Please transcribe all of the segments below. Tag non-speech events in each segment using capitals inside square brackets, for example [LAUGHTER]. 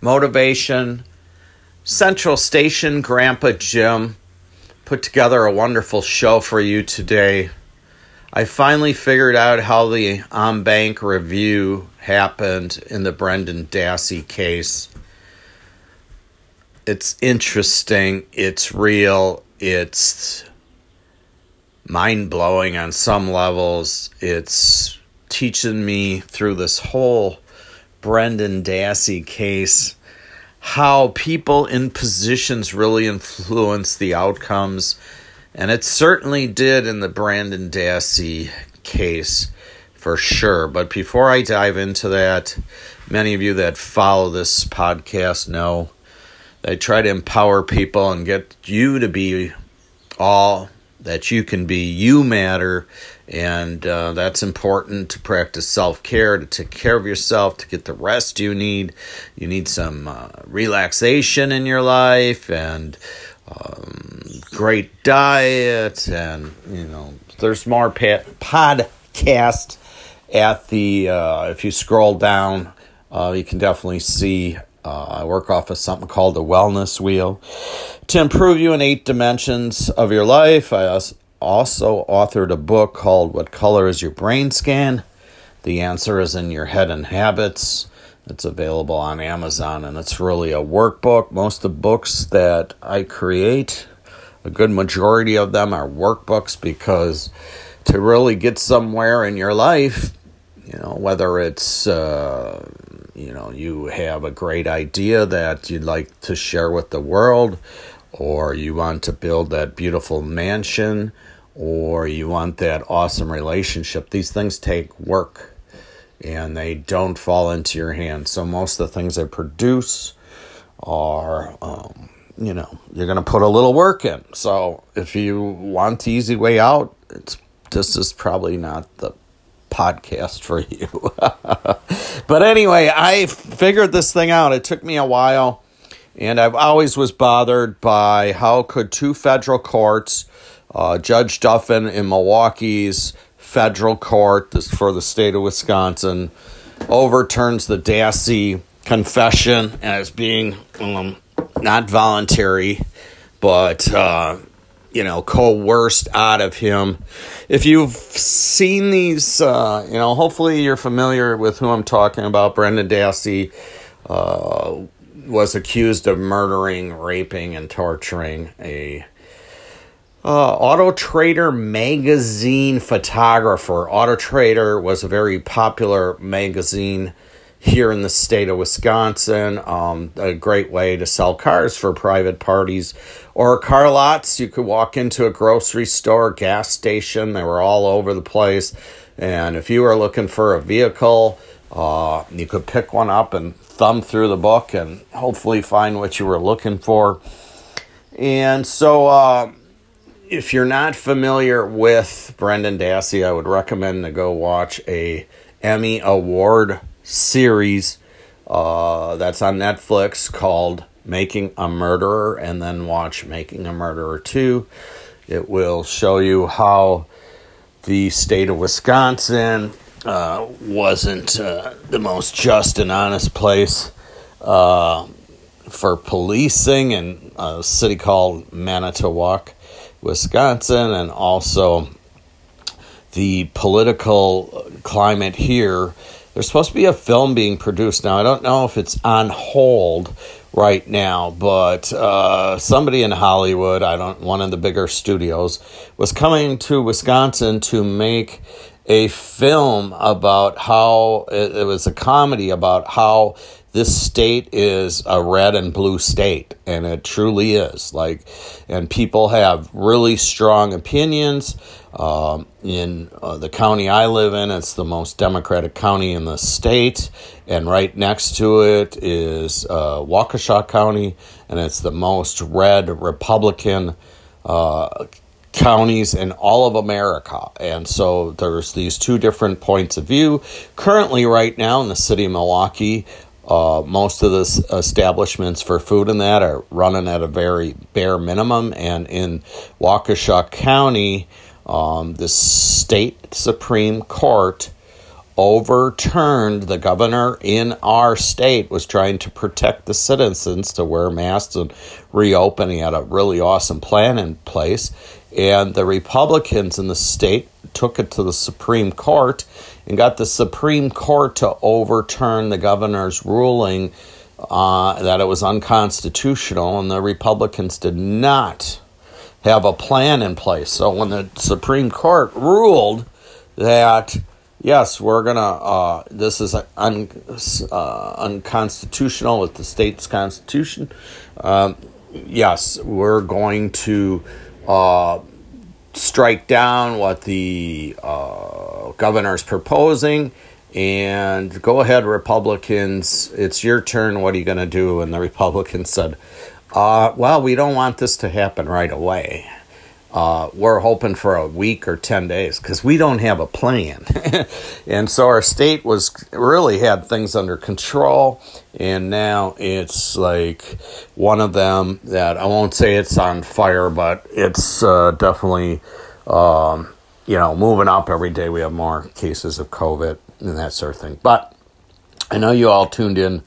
motivation. Central Station Grandpa Jim put together a wonderful show for you today. I finally figured out how the en banc review happened in the Brendan Dassey case. It's interesting, it's real, it's mind blowing on some levels. It's teaching me through this whole Brendan Dassey case how people in positions really influence the outcomes. And it certainly did in the Brandon Dassey case for sure. But before I dive into that, many of you that follow this podcast know I try to empower people and get you to be all that you can be. You matter, and uh, that's important to practice self care, to take care of yourself, to get the rest you need. You need some uh, relaxation in your life and um, great diet, and you know, there's more pa- podcast at the. Uh, if you scroll down, uh, you can definitely see uh, I work off of something called the Wellness Wheel to improve you in eight dimensions of your life. I also authored a book called What Color is Your Brain Scan? The answer is in your head and habits. It's available on Amazon and it's really a workbook. Most of the books that I create, a good majority of them are workbooks because to really get somewhere in your life, you know, whether it's uh, you know you have a great idea that you'd like to share with the world or you want to build that beautiful mansion or you want that awesome relationship these things take work and they don't fall into your hands. So most of the things i produce are um, you know you're going to put a little work in. So if you want the easy way out it's this is probably not the podcast for you. [LAUGHS] but anyway, I figured this thing out. It took me a while, and I've always was bothered by how could two federal courts, uh, Judge Duffin in Milwaukee's federal court this for the state of Wisconsin, overturns the Dassey confession as being um, not voluntary, but uh, you know, coerced out of him. If you've seen these, uh, you know, hopefully you're familiar with who I'm talking about. Brendan Dassey uh, was accused of murdering, raping, and torturing a uh, Auto Trader magazine photographer. Auto Trader was a very popular magazine here in the state of Wisconsin. Um, a great way to sell cars for private parties or car lots. You could walk into a grocery store, gas station, they were all over the place. And if you were looking for a vehicle, uh, you could pick one up and thumb through the book and hopefully find what you were looking for. And so, uh, if you're not familiar with Brendan Dassey, I would recommend to go watch a Emmy Award series uh, that's on Netflix called Making a Murderer, and then watch Making a Murderer 2. It will show you how the state of Wisconsin uh, wasn't uh, the most just and honest place uh, for policing in a city called Manitowoc, Wisconsin, and also the political climate here there's supposed to be a film being produced now. I don't know if it's on hold right now, but uh, somebody in Hollywood, I don't, one of the bigger studios, was coming to Wisconsin to make a film about how it, it was a comedy about how this state is a red and blue state and it truly is like and people have really strong opinions um, in uh, the county I live in, it's the most Democratic county in the state, and right next to it is uh, Waukesha County, and it's the most red Republican uh, counties in all of America. And so there's these two different points of view. Currently, right now in the city of Milwaukee, uh, most of the establishments for food and that are running at a very bare minimum. And in Waukesha County, um, the state Supreme Court overturned the governor in our state was trying to protect the citizens to wear masks and reopening had a really awesome plan in place and the republicans in the state took it to the supreme court and got the supreme court to overturn the governor's ruling uh, that it was unconstitutional and the republicans did not have a plan in place so when the supreme court ruled that yes, we're gonna. Uh, this is un, uh, unconstitutional with the state's constitution. Um, yes, we're going to uh, strike down what the uh, governor's proposing. And go ahead, Republicans. It's your turn. What are you going to do? And the [LAUGHS] Republicans said, uh, Well, we don't want this to happen right away uh, we're hoping for a week or 10 days because we don't have a plan. [LAUGHS] and so our state was really had things under control. And now it's like one of them that I won't say it's on fire, but it's uh, definitely, um, you know, moving up every day. We have more cases of COVID and that sort of thing. But I know you all tuned in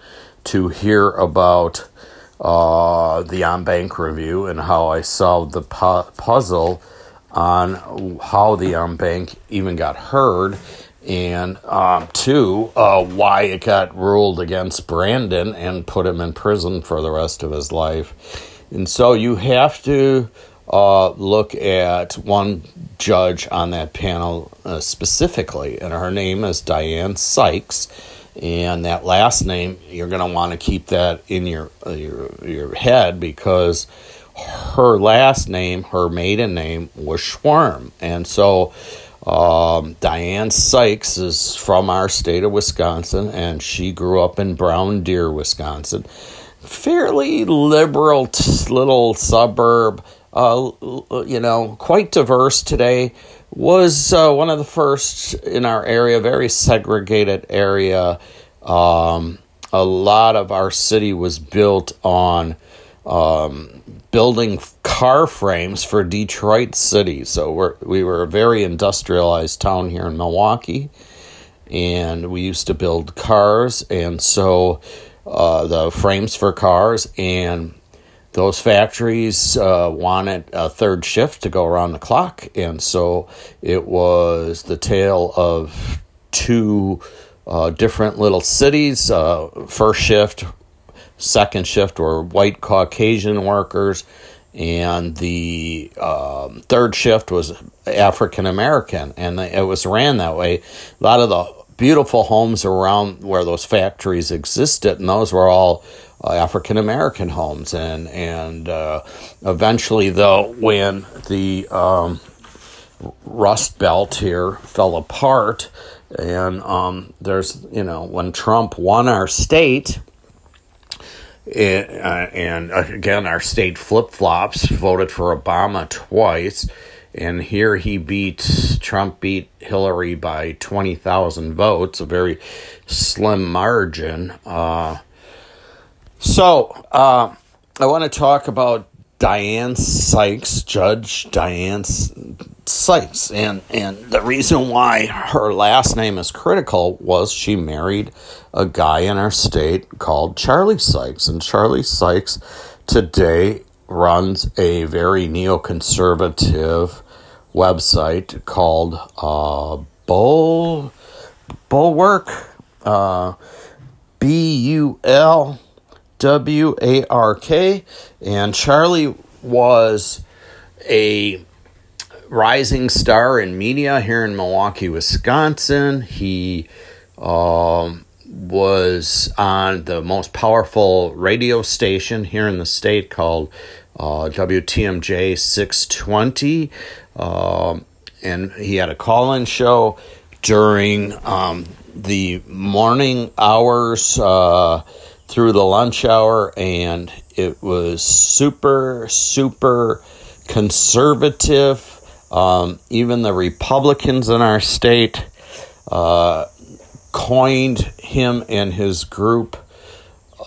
to hear about uh, the en banc review and how I solved the pu- puzzle on how the en banc even got heard, and um, two, uh, why it got ruled against Brandon and put him in prison for the rest of his life. And so you have to uh, look at one judge on that panel uh, specifically, and her name is Diane Sykes and that last name you're going to want to keep that in your, uh, your your head because her last name, her maiden name was Schwerm, and so um, Diane Sykes is from our state of Wisconsin, and she grew up in Brown Deer, Wisconsin, fairly liberal t- little suburb. Uh, you know, quite diverse today was uh, one of the first in our area, very segregated area. Um, a lot of our city was built on um, building car frames for Detroit City. So we're, we were a very industrialized town here in Milwaukee, and we used to build cars, and so uh, the frames for cars and those factories uh, wanted a third shift to go around the clock, and so it was the tale of two uh, different little cities. Uh, first shift, second shift were white Caucasian workers, and the um, third shift was African American, and it was ran that way. A lot of the beautiful homes around where those factories existed, and those were all African American homes, and and uh, eventually, though, when the um, Rust Belt here fell apart, and um, there's you know when Trump won our state. It, uh, and uh, again, our state flip flops voted for Obama twice, and here he beat Trump beat Hillary by twenty thousand votes, a very slim margin. Uh, so, uh, I want to talk about Diane Sykes, Judge Diane Sykes, and and the reason why her last name is critical was she married a guy in our state called Charlie Sykes, and Charlie Sykes today runs a very neoconservative website called uh, Bull Bulwark, uh, B U L W A R K. And Charlie was a rising star in media here in Milwaukee, Wisconsin. He um, was on the most powerful radio station here in the state called uh, WTMJ 620. Um, and he had a call in show during um, the morning hours. Uh, through the lunch hour, and it was super, super conservative. Um, even the Republicans in our state uh, coined him and his group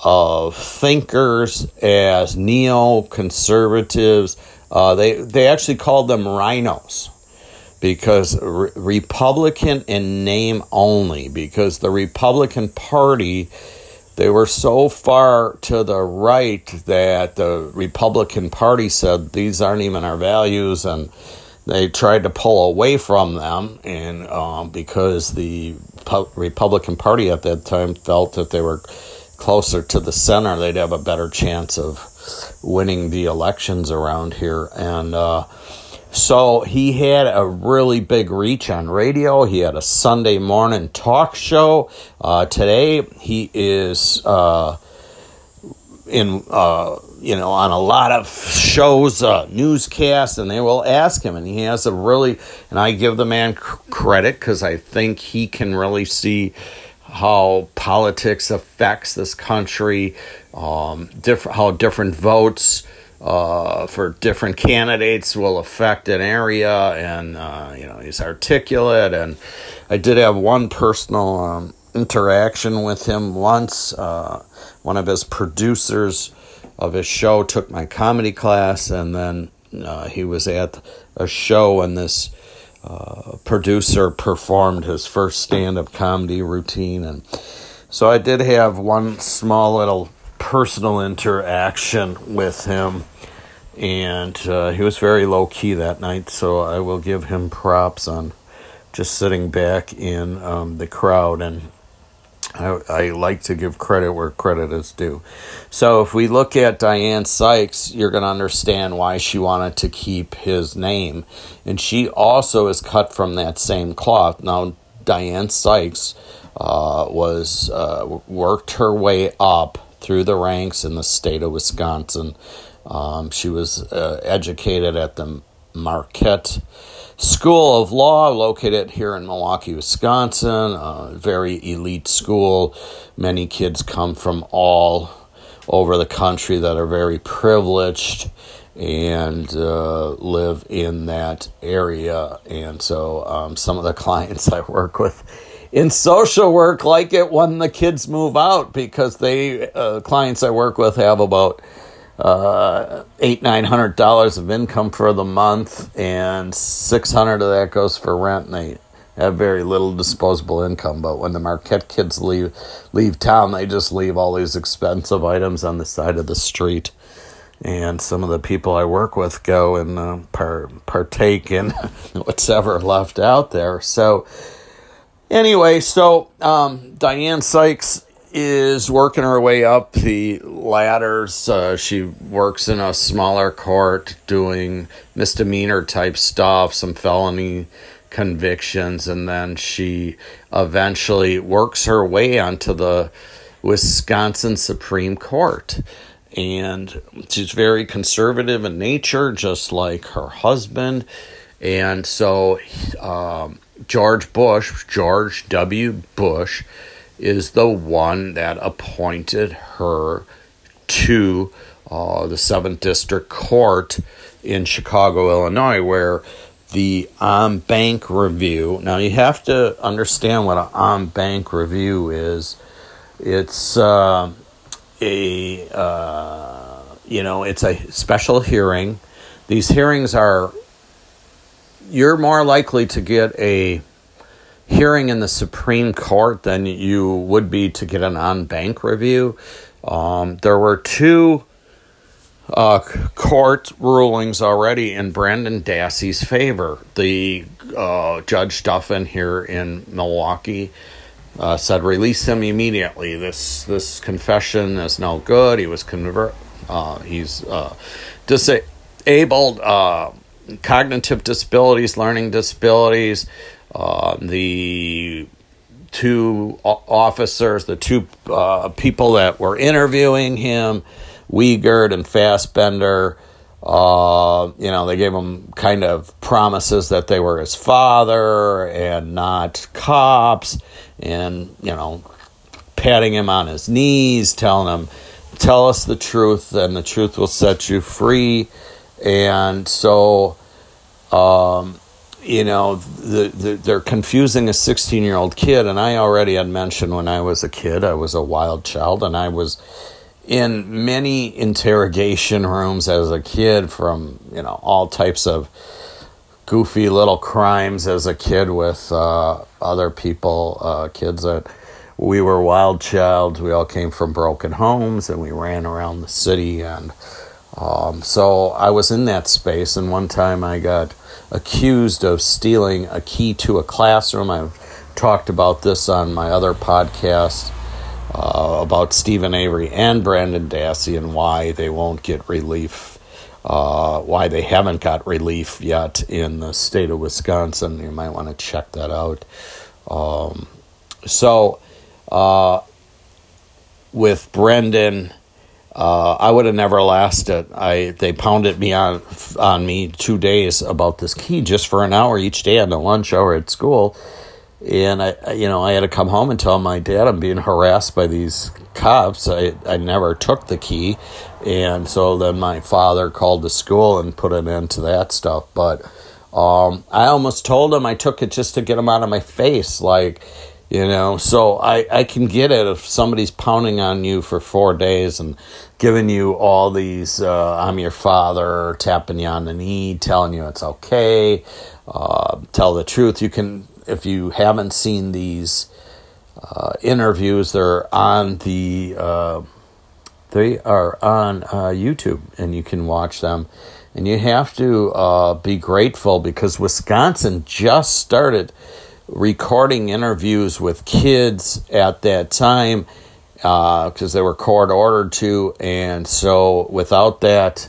of thinkers as neoconservatives. Uh, they they actually called them rhinos because re- Republican in name only, because the Republican Party, they were so far to the right that the Republican Party said these aren't even our values, and they tried to pull away from them, and um, because the Republican Party at that time felt that they were closer to the center, they'd have a better chance of winning the elections around here, and. Uh, so he had a really big reach on radio. He had a Sunday morning talk show. Uh, today he is uh, in uh, you know on a lot of shows, uh, newscasts, and they will ask him, and he has a really and I give the man credit because I think he can really see how politics affects this country, um, different how different votes uh, for different candidates will affect an area, and uh, you know he's articulate. And I did have one personal um, interaction with him once. Uh, one of his producers of his show took my comedy class, and then uh, he was at a show, and this uh, producer performed his first stand-up comedy routine, and so I did have one small little personal interaction with him. And uh, he was very low key that night, so I will give him props on just sitting back in um, the crowd. And I, I, like to give credit where credit is due. So if we look at Diane Sykes, you're going to understand why she wanted to keep his name. And she also is cut from that same cloth. Now, Diane Sykes uh, was uh, worked her way up through the ranks in the state of Wisconsin. Um, she was uh, educated at the Marquette School of Law, located here in Milwaukee, Wisconsin. A very elite school. Many kids come from all over the country that are very privileged and uh, live in that area. And so, um, some of the [LAUGHS] clients I work with in social work like it when the kids move out because they uh, clients I work with have about uh, eight nine hundred dollars of income for the month, and six hundred of that goes for rent, and they have very little disposable income. But when the Marquette kids leave leave town, they just leave all these expensive items on the side of the street. And some of the people I work with go and uh, par- partake in [LAUGHS] what's ever left out there. So, Anyway, so um, Diane Sykes is working her way up the ladders. Uh, she works in a smaller court doing misdemeanor type stuff, some felony convictions, and then she eventually works her way onto the Wisconsin Supreme Court. And she's very conservative in nature, just like her husband. And so um, George Bush, George W. Bush, is the one that appointed her to uh, the 7th District Court in Chicago, Illinois, where the en banc review. Now, you have to understand what an en banc review is. It's uh, a, uh, you know, it's a special hearing. These hearings are you're more likely to get a hearing in the Supreme Court than you would be to get an en banc review. Um, there were two uh, court rulings already in Brandon Dassey's favor. The uh, Judge Duffin here in Milwaukee uh, said release him immediately. This this confession is no good. He was convert. Uh, he's uh, disabled cognitive disabilities, learning disabilities. Uh, the two officers, the two uh, people that were interviewing him, Wiegert and Fassbender, uh, you know, they gave him kind of promises that they were his father and not cops, and, you know, patting him on his knees, telling him, tell us the truth, and the truth will set you free and so um, you know the, the, they're confusing a 16 year old kid and i already had mentioned when i was a kid i was a wild child and i was in many interrogation rooms as a kid from you know all types of goofy little crimes as a kid with uh, other people, uh, kids that we were wild childs. We all came from broken homes and we ran around the city. And um, so I was in that space. And one time I got accused of stealing a key to a classroom. I've talked about this on my other podcast uh, about Steven Avery and Brandon Dassey and why they won't get relief uh, why they haven't got relief yet in the state of Wisconsin. You might want to check that out. Um, so, uh, with Brendan, uh, I would have never lasted. I they pounded me on on me two days about this key just for an hour each day on the lunch hour at school, and I you know I had to come home and tell my dad I'm being harassed by these cops. I I never took the key, and so then my father called the school and put an end to that stuff. But um, I almost told him I took it just to get him out of my face, like you know. So I I can get it if somebody's pounding on you for four days and giving you all these uh, I'm your father, tapping you on the knee, telling you it's okay, uh, tell the truth. You can if you haven't seen these uh, interviews, they're on the uh, they are on uh, YouTube and you can watch them. And you have to uh, be grateful because Wisconsin just started recording interviews with kids at that time because uh, they were court ordered to. And so without that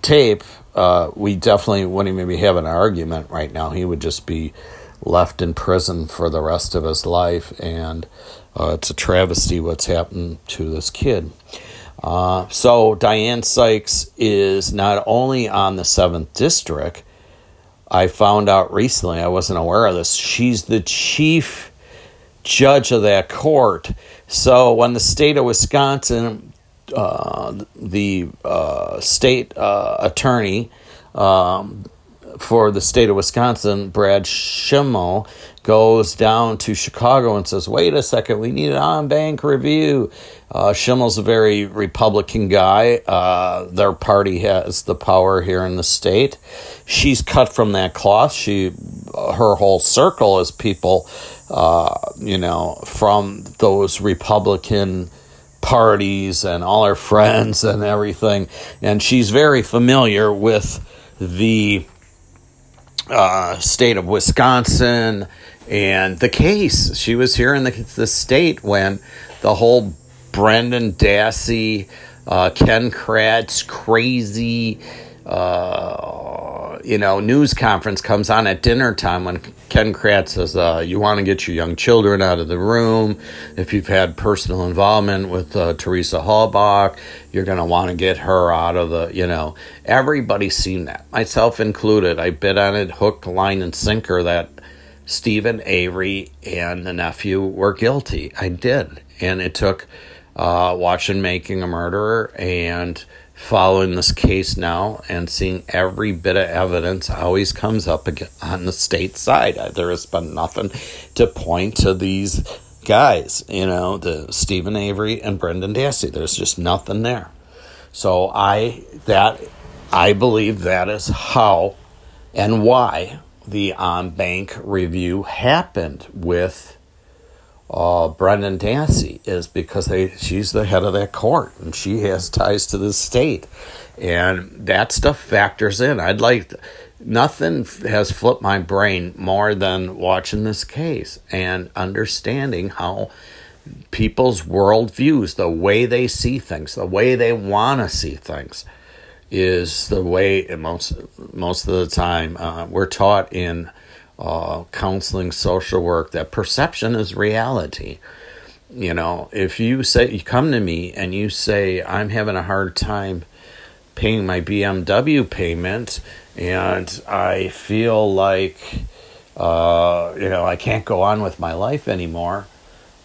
tape, uh, we definitely wouldn't maybe have an argument right now. He would just be left in prison for the rest of his life. And uh, it's a travesty what's happened to this kid. Uh, so Diane Sykes is not only on the 7th District, I found out recently, I wasn't aware of this, she's the chief judge of that court. So when the state of Wisconsin, uh, the uh, state uh, attorney um, for the state of Wisconsin, Brad Schimel, goes down to Chicago and says, wait a second, we need an en banc review. Uh, Schimel's a very Republican guy. Uh, their party has the power here in the state. She's cut from that cloth. She, her whole circle is people, uh, you know, from those Republican parties and all her friends and everything. And she's very familiar with the uh, state of Wisconsin and the case. She was here in the, the state when the whole Brendan Dassey, uh, Ken Kratz crazy, uh, you know, news conference comes on at dinner time when Ken Kratz says, uh, You want to get your young children out of the room. If you've had personal involvement with uh, Teresa Halbach, you're going to want to get her out of the, you know. Everybody's seen that, myself included. I bid on it hook, line, and sinker that Steven Avery and the nephew were guilty. I did. And it took uh, watching Making a Murderer and following this case now and seeing every bit of evidence always comes up on the state side. There has been nothing to point to these guys, you know, the Steven Avery and Brendan Dassey. There's just nothing there. So I that I believe that is how and why the en banc review happened with uh, Brendan Dassey is because they she's the head of that court and she has ties to the state, and that stuff factors in. I'd like nothing has flipped my brain more than watching this case and understanding how people's worldviews, the way they see things, the way they want to see things is the way most most of the time uh, we're taught in uh, counseling, social work that perception is reality. You know, if you say you come to me and you say I'm having a hard time paying my BMW payment, and I feel like uh, you know I can't go on with my life anymore.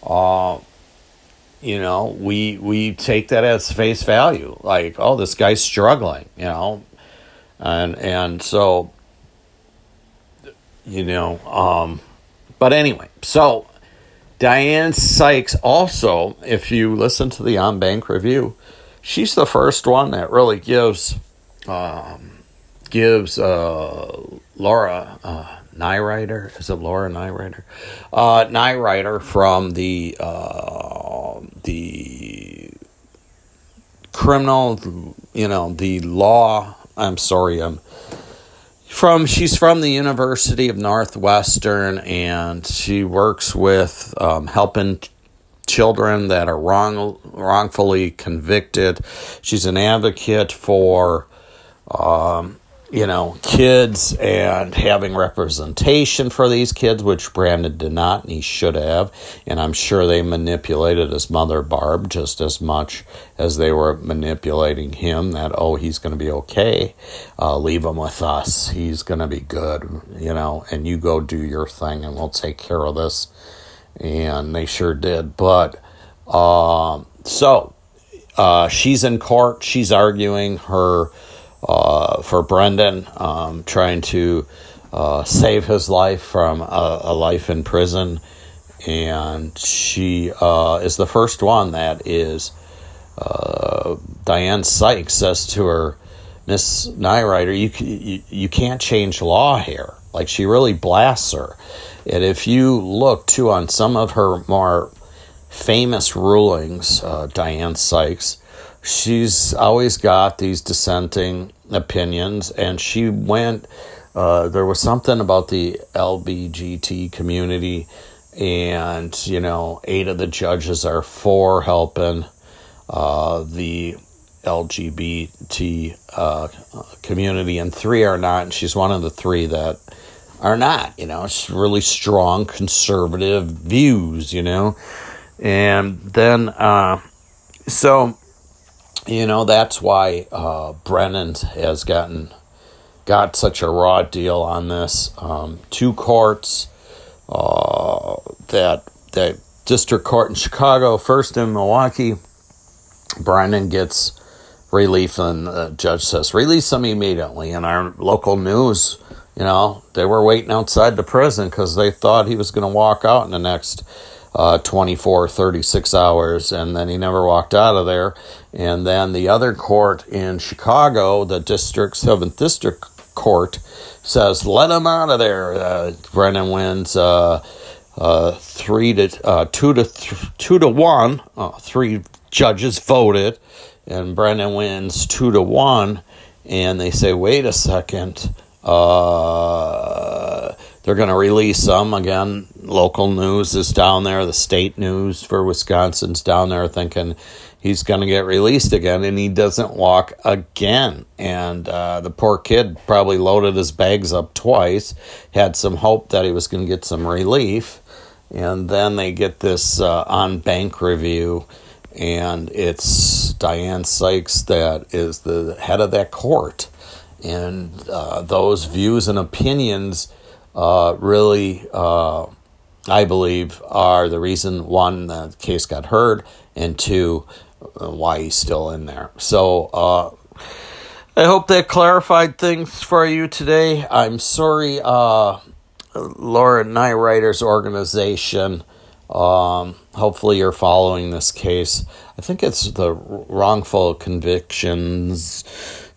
Uh, you know, we we take that as face value. Like, oh, this guy's struggling, you know, and and so, you know, um, but anyway, so Diane Sykes also, if you listen to the en banc review, she's the first one that really gives um, gives uh, Laura uh, Nirider. Is it Laura Nirider? Uh, Nirider from the uh, the criminal, you know, the law. I'm sorry, I'm from. She's from the University of Northwestern, and she works with um, helping children that are wrong wrongfully convicted. She's an advocate for. Um, you know, kids and having representation for these kids, which Brandon did not, and he should have. And I'm sure they manipulated his mother, Barb, just as much as they were manipulating him that, oh, he's going to be okay. Uh, leave him with us. He's going to be good, you know, and you go do your thing and we'll take care of this. And they sure did. But, uh, so, uh, she's in court. She's arguing her uh, for Brendan, um, trying to uh, save his life from a, a, life in prison. And she uh, is the first one that is. Uh, Diane Sykes says to her, Miss Nirider, you, you you can't change law here. Like she really blasts her. And if you look too on some of her more famous rulings, uh, Diane Sykes, she's always got these dissenting opinions, and she went. Uh, there was something about the LBGT community, and you know, eight of the judges are for helping uh, the LGBT uh, community, and three are not. And she's one of the three that are not. You know, it's really strong conservative views. You know, and then uh, so you know that's why uh, Brennan has gotten got such a raw deal on this. Um, two courts uh, that that district court in Chicago, first in Milwaukee. Brennan gets relief, and the judge says release him immediately. In our local news, you know, they were waiting outside the prison because they thought he was going to walk out in the next uh, 24, 36 hours, and then he never walked out of there. And then the other court in Chicago, the district, 7th District Court, says, let him out of there. Uh, Brennan wins uh, uh, three to uh, two to th- two to one. Uh, three judges voted, and Brennan wins two to one. And they say, wait a second. Uh, they're going to release some again. Local news is down there. The state news for Wisconsin's down there thinking he's going to get released again, and he doesn't walk again. And uh, the poor kid probably loaded his bags up twice, had some hope that he was going to get some relief, and then they get this uh, en banc review, and it's Diane Sykes that is the head of that court. And uh, those views and opinions uh, really, uh, I believe, are the reason one, the case got heard, and two, uh, why he's still in there. So, uh, I hope that clarified things for you today. I'm sorry, uh, Laura Nirider's organization. Um, hopefully, you're following this case. I think it's the wrongful convictions,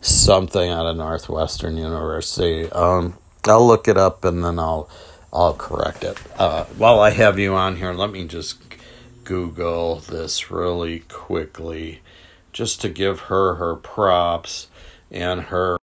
something out of Northwestern University. Um, I'll look it up and then I'll I'll correct it. Uh, while I have you on here, let me just Google this really quickly, just to give her her props and her